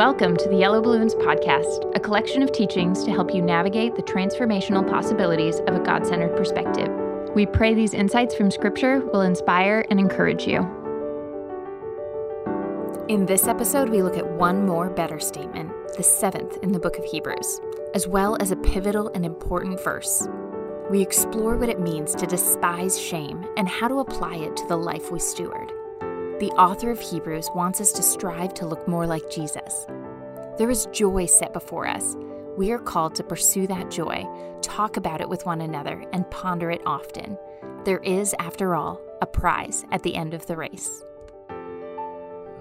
Welcome to the Yellow Balloons Podcast, a collection of teachings to help you navigate the transformational possibilities of a God centered perspective. We pray these insights from Scripture will inspire and encourage you. In this episode, we look at one more better statement, the seventh in the book of Hebrews, as well as a pivotal and important verse. We explore what it means to despise shame and how to apply it to the life we steward. The author of Hebrews wants us to strive to look more like Jesus. There is joy set before us. We are called to pursue that joy, talk about it with one another, and ponder it often. There is, after all, a prize at the end of the race.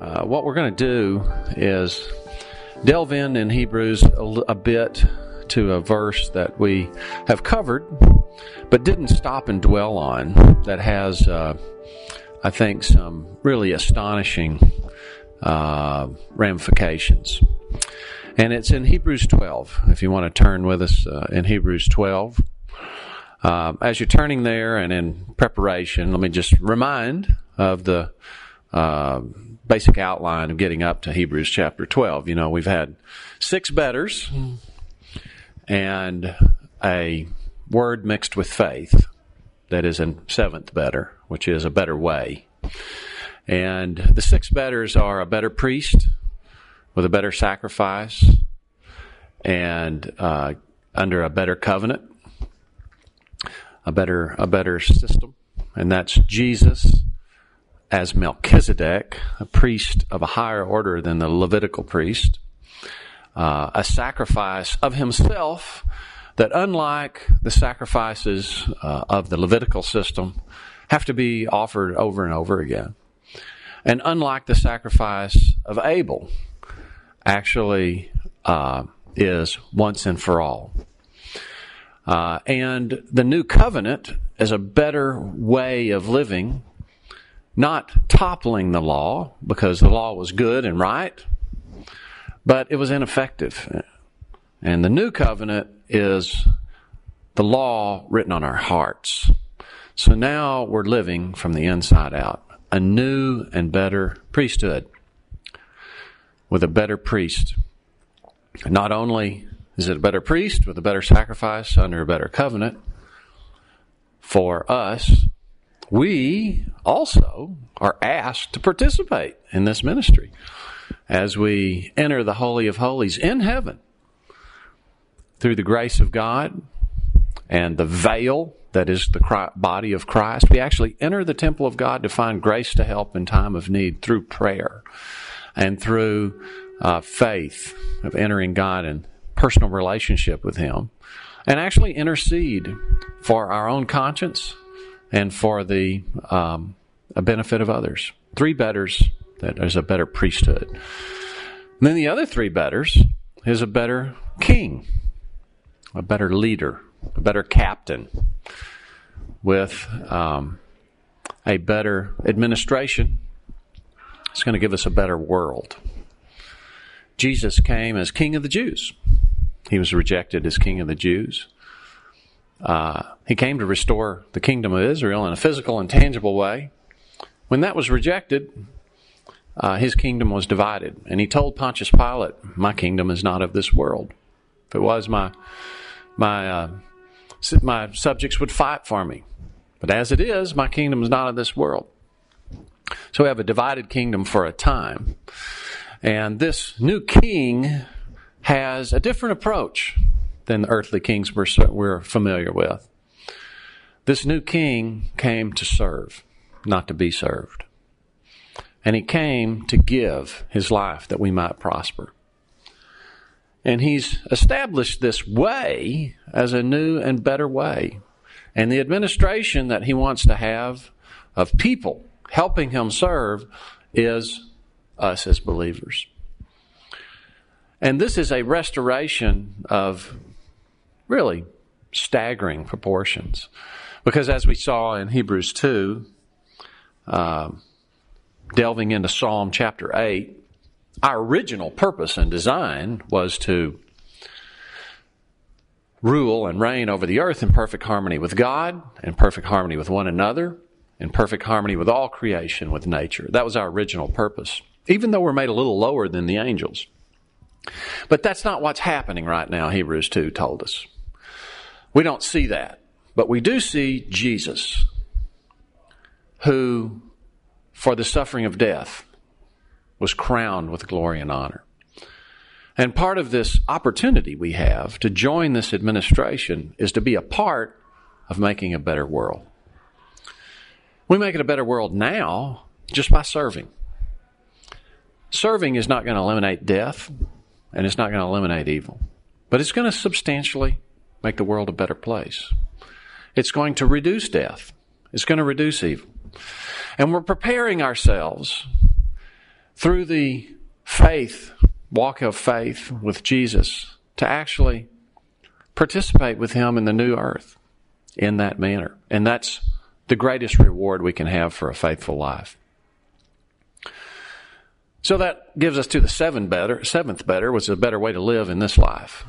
Uh, what we're going to do is delve in in Hebrews a, a bit to a verse that we have covered, but didn't stop and dwell on, that has. Uh, I think, some really astonishing uh, ramifications. And it's in Hebrews 12, if you want to turn with us uh, in Hebrews 12. Uh, as you're turning there and in preparation, let me just remind of the uh, basic outline of getting up to Hebrews chapter 12. You know, we've had six betters and a word mixed with faith that is a seventh better, which is a better way. And the six betters are a better priest with a better sacrifice and uh, under a better covenant, a better a better system, and that's Jesus as Melchizedek, a priest of a higher order than the Levitical priest, uh, a sacrifice of himself that unlike the sacrifices uh, of the Levitical system, have to be offered over and over again. And unlike the sacrifice of Abel, actually uh, is once and for all. Uh, and the new covenant is a better way of living, not toppling the law, because the law was good and right, but it was ineffective. And the new covenant is the law written on our hearts. So now we're living from the inside out, a new and better priesthood with a better priest. Not only is it a better priest with a better sacrifice under a better covenant for us, we also are asked to participate in this ministry as we enter the Holy of Holies in heaven through the grace of God and the veil that is the body of Christ, we actually enter the temple of God to find grace to help in time of need through prayer and through uh, faith of entering God in personal relationship with Him and actually intercede for our own conscience and for the um, benefit of others. Three betters, that there's a better priesthood. And then the other three betters is a better king a better leader, a better captain, with um, a better administration. It's going to give us a better world. Jesus came as King of the Jews. He was rejected as King of the Jews. Uh, he came to restore the kingdom of Israel in a physical and tangible way. When that was rejected, uh, his kingdom was divided. And he told Pontius Pilate, My kingdom is not of this world. If it was, my my uh, my subjects would fight for me. But as it is, my kingdom is not of this world. So we have a divided kingdom for a time. And this new king has a different approach than the earthly kings we're, we're familiar with. This new king came to serve, not to be served. And he came to give his life that we might prosper. And he's established this way as a new and better way. And the administration that he wants to have of people helping him serve is us as believers. And this is a restoration of really staggering proportions. Because as we saw in Hebrews 2, uh, delving into Psalm chapter 8, our original purpose and design was to rule and reign over the earth in perfect harmony with God, in perfect harmony with one another, in perfect harmony with all creation, with nature. That was our original purpose, even though we're made a little lower than the angels. But that's not what's happening right now, Hebrews 2 told us. We don't see that. But we do see Jesus, who, for the suffering of death, was crowned with glory and honor. And part of this opportunity we have to join this administration is to be a part of making a better world. We make it a better world now just by serving. Serving is not going to eliminate death and it's not going to eliminate evil, but it's going to substantially make the world a better place. It's going to reduce death. It's going to reduce evil. And we're preparing ourselves through the faith walk of faith with Jesus to actually participate with Him in the new earth in that manner. And that's the greatest reward we can have for a faithful life. So that gives us to the seventh better, seventh better, which is a better way to live in this life,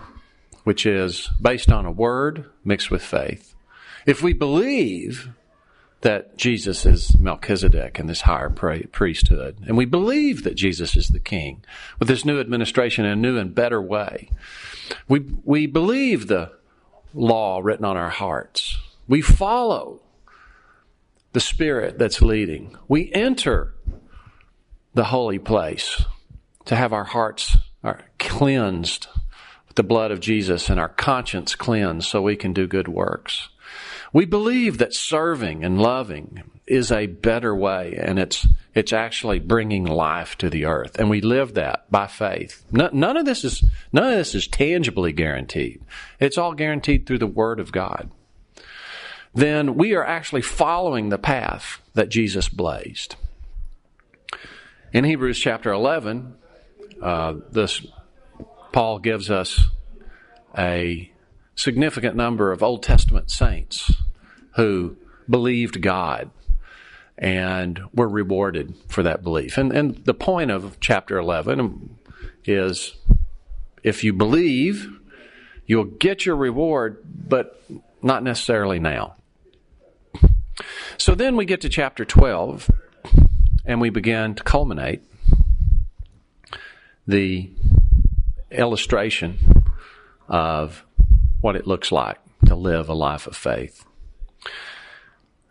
which is based on a word mixed with faith. If we believe that Jesus is Melchizedek and this higher priesthood. And we believe that Jesus is the king with this new administration in a new and better way. We, we believe the law written on our hearts. We follow the Spirit that's leading. We enter the holy place to have our hearts are cleansed with the blood of Jesus and our conscience cleansed so we can do good works. We believe that serving and loving is a better way and it's it's actually bringing life to the earth and we live that by faith. None of this is none of this is tangibly guaranteed. It's all guaranteed through the word of God. Then we are actually following the path that Jesus blazed. In Hebrews chapter 11, uh, this Paul gives us a significant number of Old Testament saints who believed God and were rewarded for that belief. And, and the point of chapter 11 is if you believe, you'll get your reward, but not necessarily now. So then we get to chapter 12 and we begin to culminate the illustration of what it looks like to live a life of faith.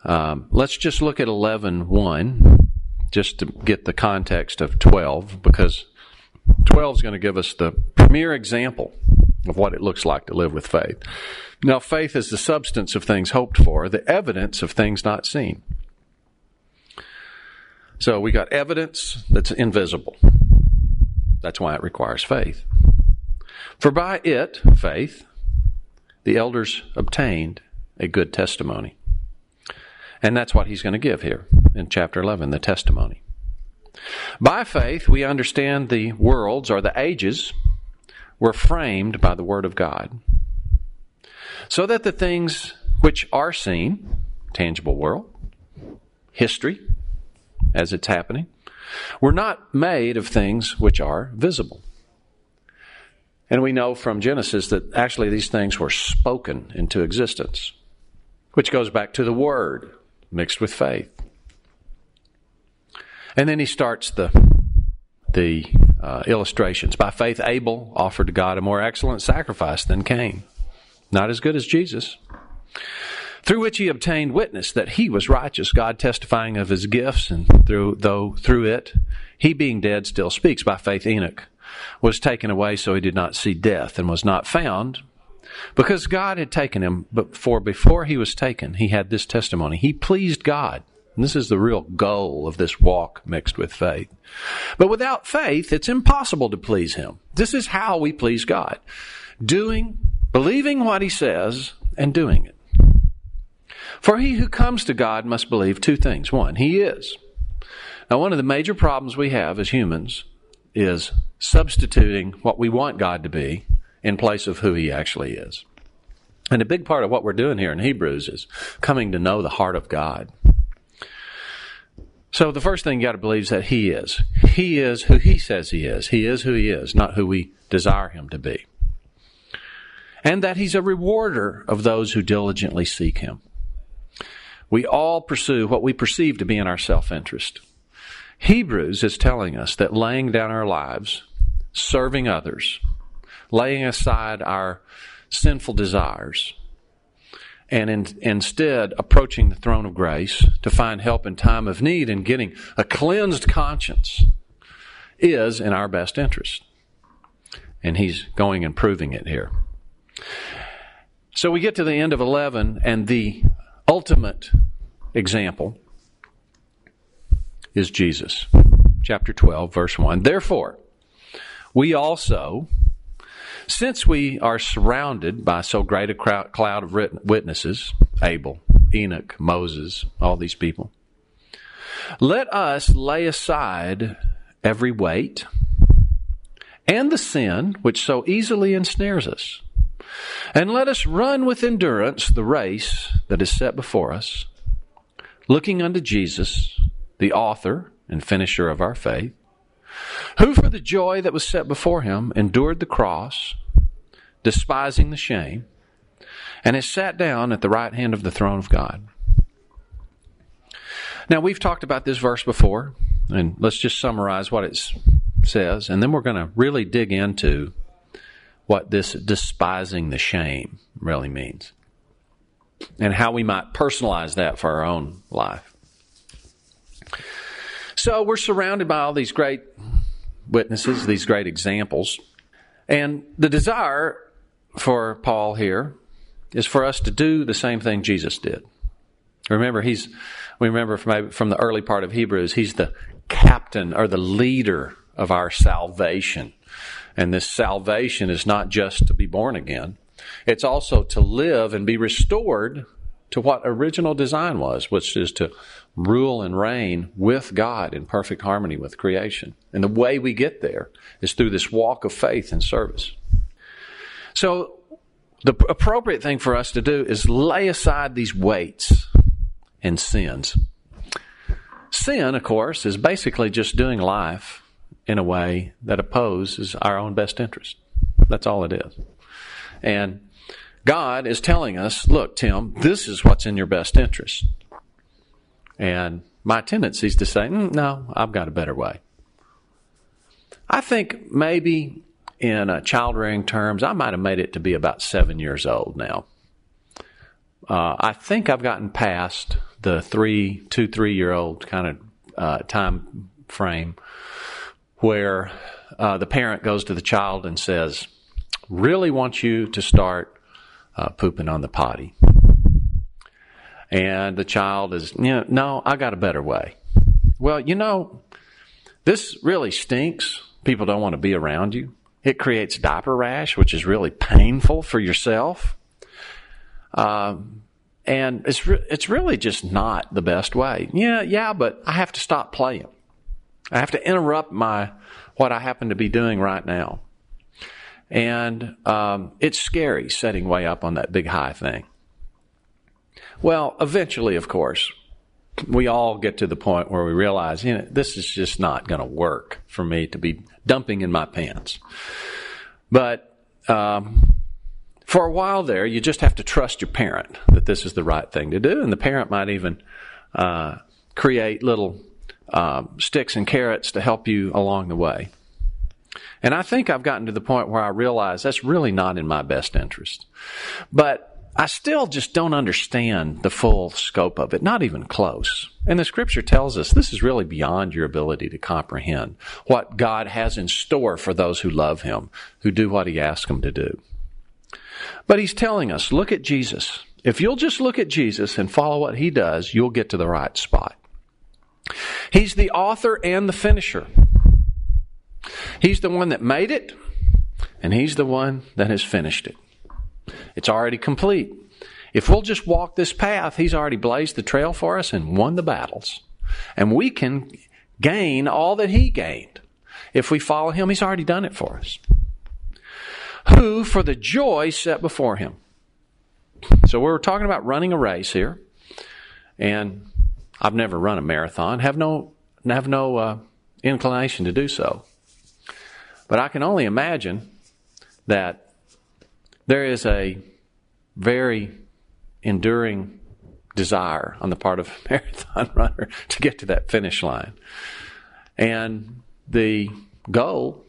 Um, let's just look at 11.1 just to get the context of 12 because 12 is going to give us the premier example of what it looks like to live with faith. Now, faith is the substance of things hoped for, the evidence of things not seen. So we got evidence that's invisible. That's why it requires faith. For by it, faith, the elders obtained a good testimony. And that's what he's going to give here in chapter 11, the testimony. By faith, we understand the worlds or the ages were framed by the Word of God, so that the things which are seen, tangible world, history, as it's happening, were not made of things which are visible. And we know from Genesis that actually these things were spoken into existence, which goes back to the Word mixed with faith. And then he starts the, the uh, illustrations. By faith, Abel offered to God a more excellent sacrifice than Cain. Not as good as Jesus. Through which he obtained witness that he was righteous, God testifying of his gifts, and through, though through it, he being dead still speaks. By faith, Enoch was taken away so he did not see death and was not found because God had taken him, but for before he was taken, he had this testimony. He pleased God. And this is the real goal of this walk mixed with faith. But without faith, it's impossible to please him. This is how we please God. Doing, believing what he says, and doing it. For he who comes to God must believe two things. One, he is. Now, one of the major problems we have as humans is substituting what we want God to be in place of who he actually is. And a big part of what we're doing here in Hebrews is coming to know the heart of God. So the first thing you got to believe is that he is. He is who he says he is. He is who he is, not who we desire him to be. And that he's a rewarder of those who diligently seek him. We all pursue what we perceive to be in our self interest. Hebrews is telling us that laying down our lives serving others, laying aside our sinful desires, and in, instead approaching the throne of grace to find help in time of need and getting a cleansed conscience is in our best interest. And he's going and proving it here. So we get to the end of 11, and the ultimate example is Jesus. Chapter 12, verse 1. Therefore, we also, since we are surrounded by so great a cloud of witnesses, Abel, Enoch, Moses, all these people, let us lay aside every weight and the sin which so easily ensnares us. And let us run with endurance the race that is set before us, looking unto Jesus, the author and finisher of our faith, who for the joy that was set before him endured the cross, despising the shame, and has sat down at the right hand of the throne of God. Now, we've talked about this verse before, and let's just summarize what it says, and then we're going to really dig into what this despising the shame really means and how we might personalize that for our own life. So we're surrounded by all these great witnesses, these great examples. And the desire for Paul here is for us to do the same thing Jesus did. Remember, he's, we remember from, from the early part of Hebrews, he's the captain or the leader of our salvation. And this salvation is not just to be born again, it's also to live and be restored to what original design was, which is to rule and reign with God in perfect harmony with creation. And the way we get there is through this walk of faith and service. So, the appropriate thing for us to do is lay aside these weights and sins. Sin, of course, is basically just doing life in a way that opposes our own best interest. That's all it is. And God is telling us, look, Tim, this is what's in your best interest. And my tendency is to say, mm, no, I've got a better way. I think maybe in child rearing terms, I might have made it to be about seven years old now. Uh, I think I've gotten past the three, two, three year old kind of uh, time frame where uh, the parent goes to the child and says, Really want you to start uh, pooping on the potty. And the child is, you know, no, I got a better way. Well, you know, this really stinks. People don't want to be around you. It creates diaper rash, which is really painful for yourself. Um, and it's re- it's really just not the best way. Yeah, yeah, but I have to stop playing. I have to interrupt my what I happen to be doing right now. And um, it's scary setting way up on that big high thing. Well, eventually, of course, we all get to the point where we realize, you know, this is just not going to work for me to be dumping in my pants. But um, for a while there, you just have to trust your parent that this is the right thing to do, and the parent might even uh, create little uh, sticks and carrots to help you along the way. And I think I've gotten to the point where I realize that's really not in my best interest. But I still just don't understand the full scope of it, not even close. And the scripture tells us this is really beyond your ability to comprehend what God has in store for those who love Him, who do what He asks them to do. But He's telling us, look at Jesus. If you'll just look at Jesus and follow what He does, you'll get to the right spot. He's the author and the finisher. He's the one that made it, and He's the one that has finished it. It's already complete. If we'll just walk this path, He's already blazed the trail for us and won the battles. And we can gain all that He gained. If we follow Him, He's already done it for us. Who, for the joy set before Him. So we're talking about running a race here. And I've never run a marathon, have no, have no uh, inclination to do so. But I can only imagine that there is a very enduring desire on the part of a marathon runner to get to that finish line. And the goal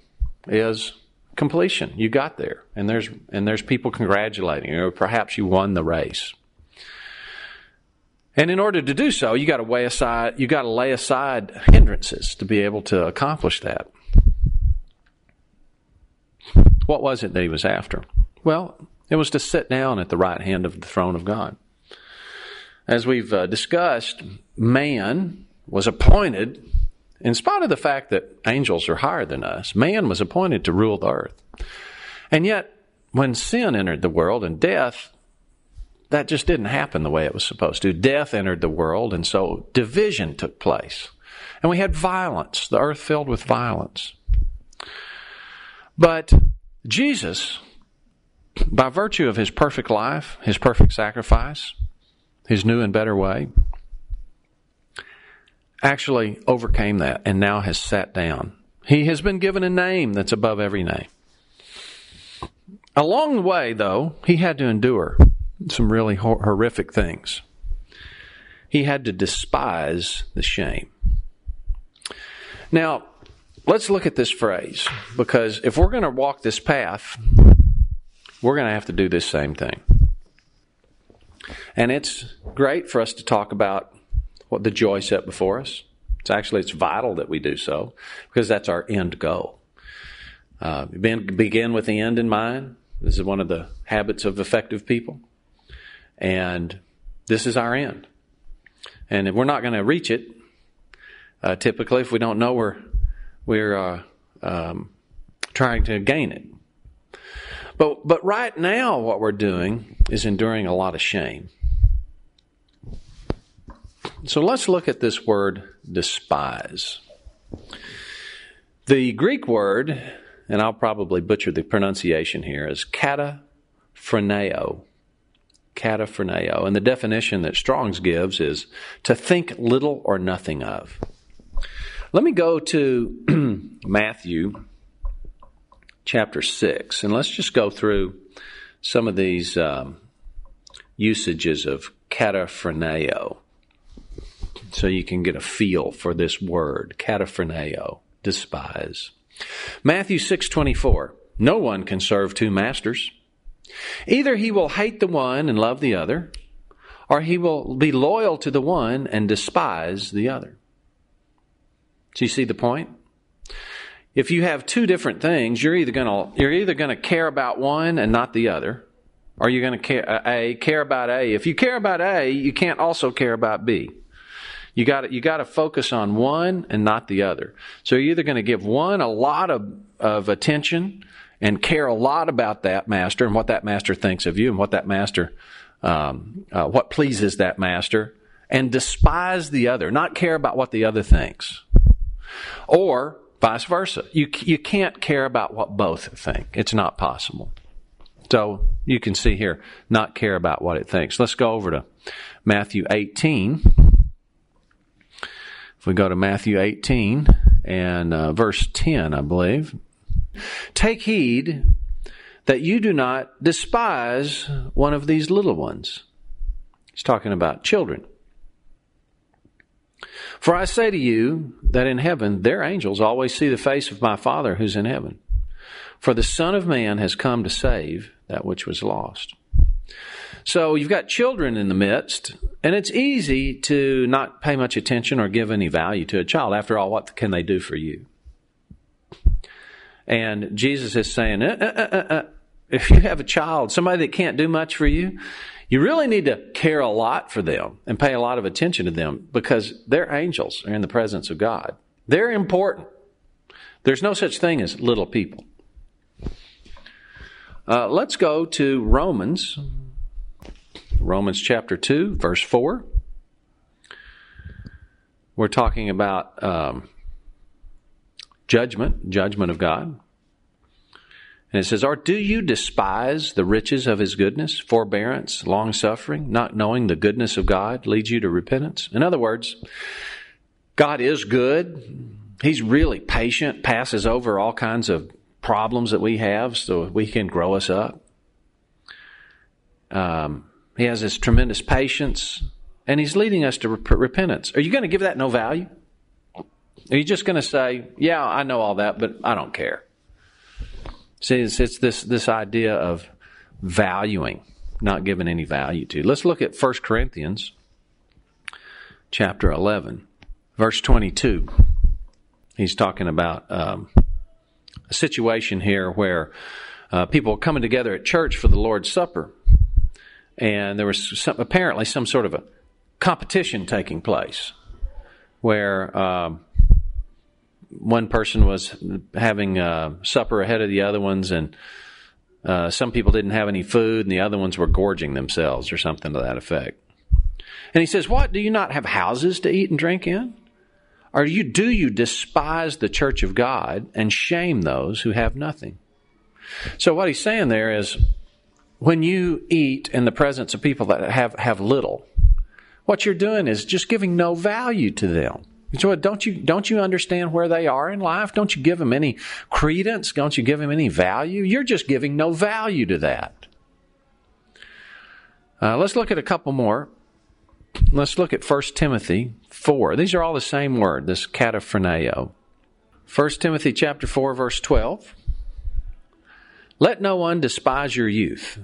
is completion. You got there, and there's and there's people congratulating you, or perhaps you won the race. And in order to do so, you got to weigh aside, you got to lay aside hindrances to be able to accomplish that. What was it that he was after? Well, it was to sit down at the right hand of the throne of God. As we've uh, discussed, man was appointed, in spite of the fact that angels are higher than us, man was appointed to rule the earth. And yet, when sin entered the world and death, that just didn't happen the way it was supposed to. Death entered the world, and so division took place. And we had violence, the earth filled with violence. But Jesus, by virtue of his perfect life, his perfect sacrifice, his new and better way, actually overcame that and now has sat down. He has been given a name that's above every name. Along the way, though, he had to endure some really horrific things. He had to despise the shame. Now, let's look at this phrase because if we're going to walk this path, we're going to have to do this same thing. And it's great for us to talk about what the joy set before us. It's actually it's vital that we do so because that's our end goal. Uh, begin with the end in mind. This is one of the habits of effective people. And this is our end. And if we're not going to reach it, uh, typically, if we don't know we're, we're uh, um, trying to gain it. But, but right now, what we're doing is enduring a lot of shame. So let's look at this word despise. The Greek word, and I'll probably butcher the pronunciation here, is kataphreneo kataphreneo. And the definition that Strong's gives is to think little or nothing of. Let me go to Matthew chapter 6, and let's just go through some of these um, usages of kataphreneo so you can get a feel for this word, kataphreneo, despise. Matthew 6:24 No one can serve two masters. Either he will hate the one and love the other, or he will be loyal to the one and despise the other. Do you see the point? If you have two different things, you're either going to you're either going to care about one and not the other, or you're going to care A care about A. If you care about A, you can't also care about B. You got you got to focus on one and not the other. So you're either going to give one a lot of, of attention and care a lot about that master and what that master thinks of you and what that master, um, uh, what pleases that master, and despise the other, not care about what the other thinks. Or vice versa. You, you can't care about what both think. It's not possible. So you can see here, not care about what it thinks. Let's go over to Matthew 18. If we go to Matthew 18 and uh, verse 10, I believe. Take heed that you do not despise one of these little ones. He's talking about children. For I say to you that in heaven their angels always see the face of my Father who's in heaven. For the Son of Man has come to save that which was lost. So you've got children in the midst, and it's easy to not pay much attention or give any value to a child. After all, what can they do for you? And Jesus is saying, uh, uh, uh, uh, if you have a child, somebody that can't do much for you, you really need to care a lot for them and pay a lot of attention to them because they're angels are in the presence of God. They're important. There's no such thing as little people. Uh, let's go to Romans, Romans chapter 2, verse 4. We're talking about um, judgment, judgment of God. And it says, Or do you despise the riches of his goodness, forbearance, long suffering, not knowing the goodness of God leads you to repentance? In other words, God is good. He's really patient, passes over all kinds of problems that we have so we can grow us up. Um, he has this tremendous patience, and he's leading us to rep- repentance. Are you going to give that no value? Are you just going to say, yeah, I know all that, but I don't care? See, it's, it's this, this idea of valuing, not giving any value to. Let's look at 1 Corinthians chapter 11, verse 22. He's talking about um, a situation here where uh, people were coming together at church for the Lord's Supper, and there was some, apparently some sort of a competition taking place where um, one person was having uh, supper ahead of the other ones, and uh, some people didn't have any food, and the other ones were gorging themselves or something to that effect. And he says, What? Do you not have houses to eat and drink in? Or you, do you despise the church of God and shame those who have nothing? So what he's saying there is when you eat in the presence of people that have, have little, what you're doing is just giving no value to them. So don't you don't you understand where they are in life? Don't you give them any credence? Don't you give them any value? You're just giving no value to that. Uh, let's look at a couple more. Let's look at 1 Timothy 4. These are all the same word, this kataphreneo. 1 Timothy chapter 4 verse 12. Let no one despise your youth,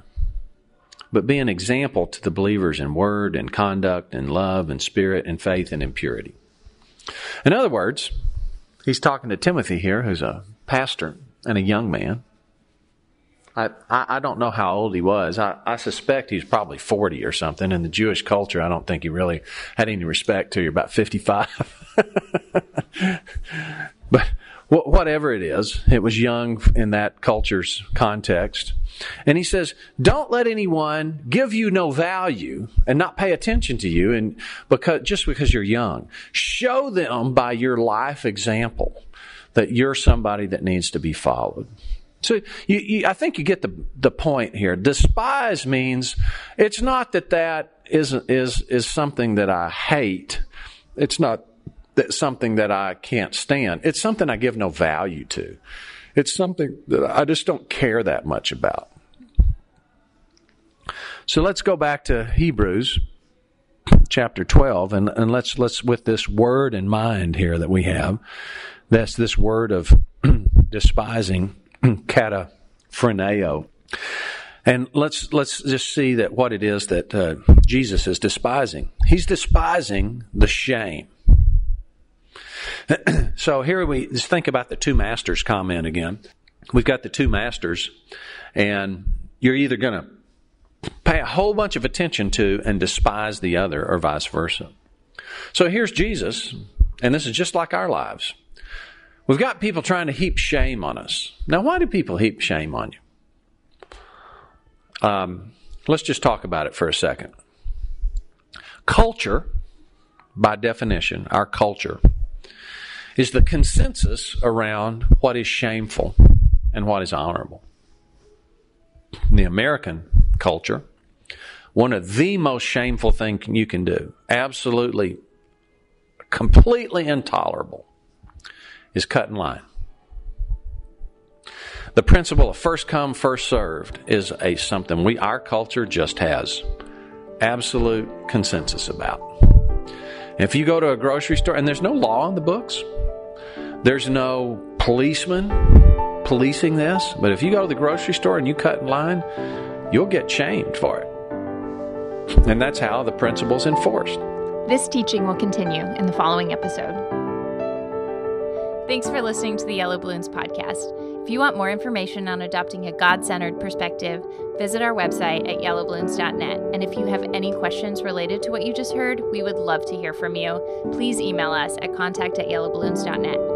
but be an example to the believers in word and conduct and love and spirit and faith and in purity. In other words, he's talking to Timothy here, who's a pastor and a young man. I, I, don't know how old he was. I, I suspect he's probably 40 or something. In the Jewish culture, I don't think he really had any respect till you're about 55. but whatever it is, it was young in that culture's context. And he says, don't let anyone give you no value and not pay attention to you and because, just because you're young. Show them by your life example that you're somebody that needs to be followed. So you, you, I think you get the the point here. Despise means it's not that that is is is something that I hate. It's not that something that I can't stand. It's something I give no value to. It's something that I just don't care that much about. So let's go back to Hebrews chapter 12 and, and let's let's with this word in mind here that we have that's this word of despising kataphreneo and let's let's just see that what it is that uh, Jesus is despising he's despising the shame so here we just think about the two masters comment again. We've got the two masters, and you're either going to pay a whole bunch of attention to and despise the other, or vice versa. So here's Jesus, and this is just like our lives. We've got people trying to heap shame on us. Now, why do people heap shame on you? Um, let's just talk about it for a second. Culture, by definition, our culture is the consensus around what is shameful and what is honorable. In the American culture, one of the most shameful things you can do, absolutely, completely intolerable, is cut in line. The principle of first come, first served is a something we our culture just has absolute consensus about. If you go to a grocery store and there's no law in the books, there's no policeman policing this, but if you go to the grocery store and you cut in line, you'll get shamed for it. And that's how the principle's enforced. This teaching will continue in the following episode. Thanks for listening to the Yellow Balloons podcast. If you want more information on adopting a God centered perspective, visit our website at yellowballoons.net. And if you have any questions related to what you just heard, we would love to hear from you. Please email us at contact at yellowballoons.net.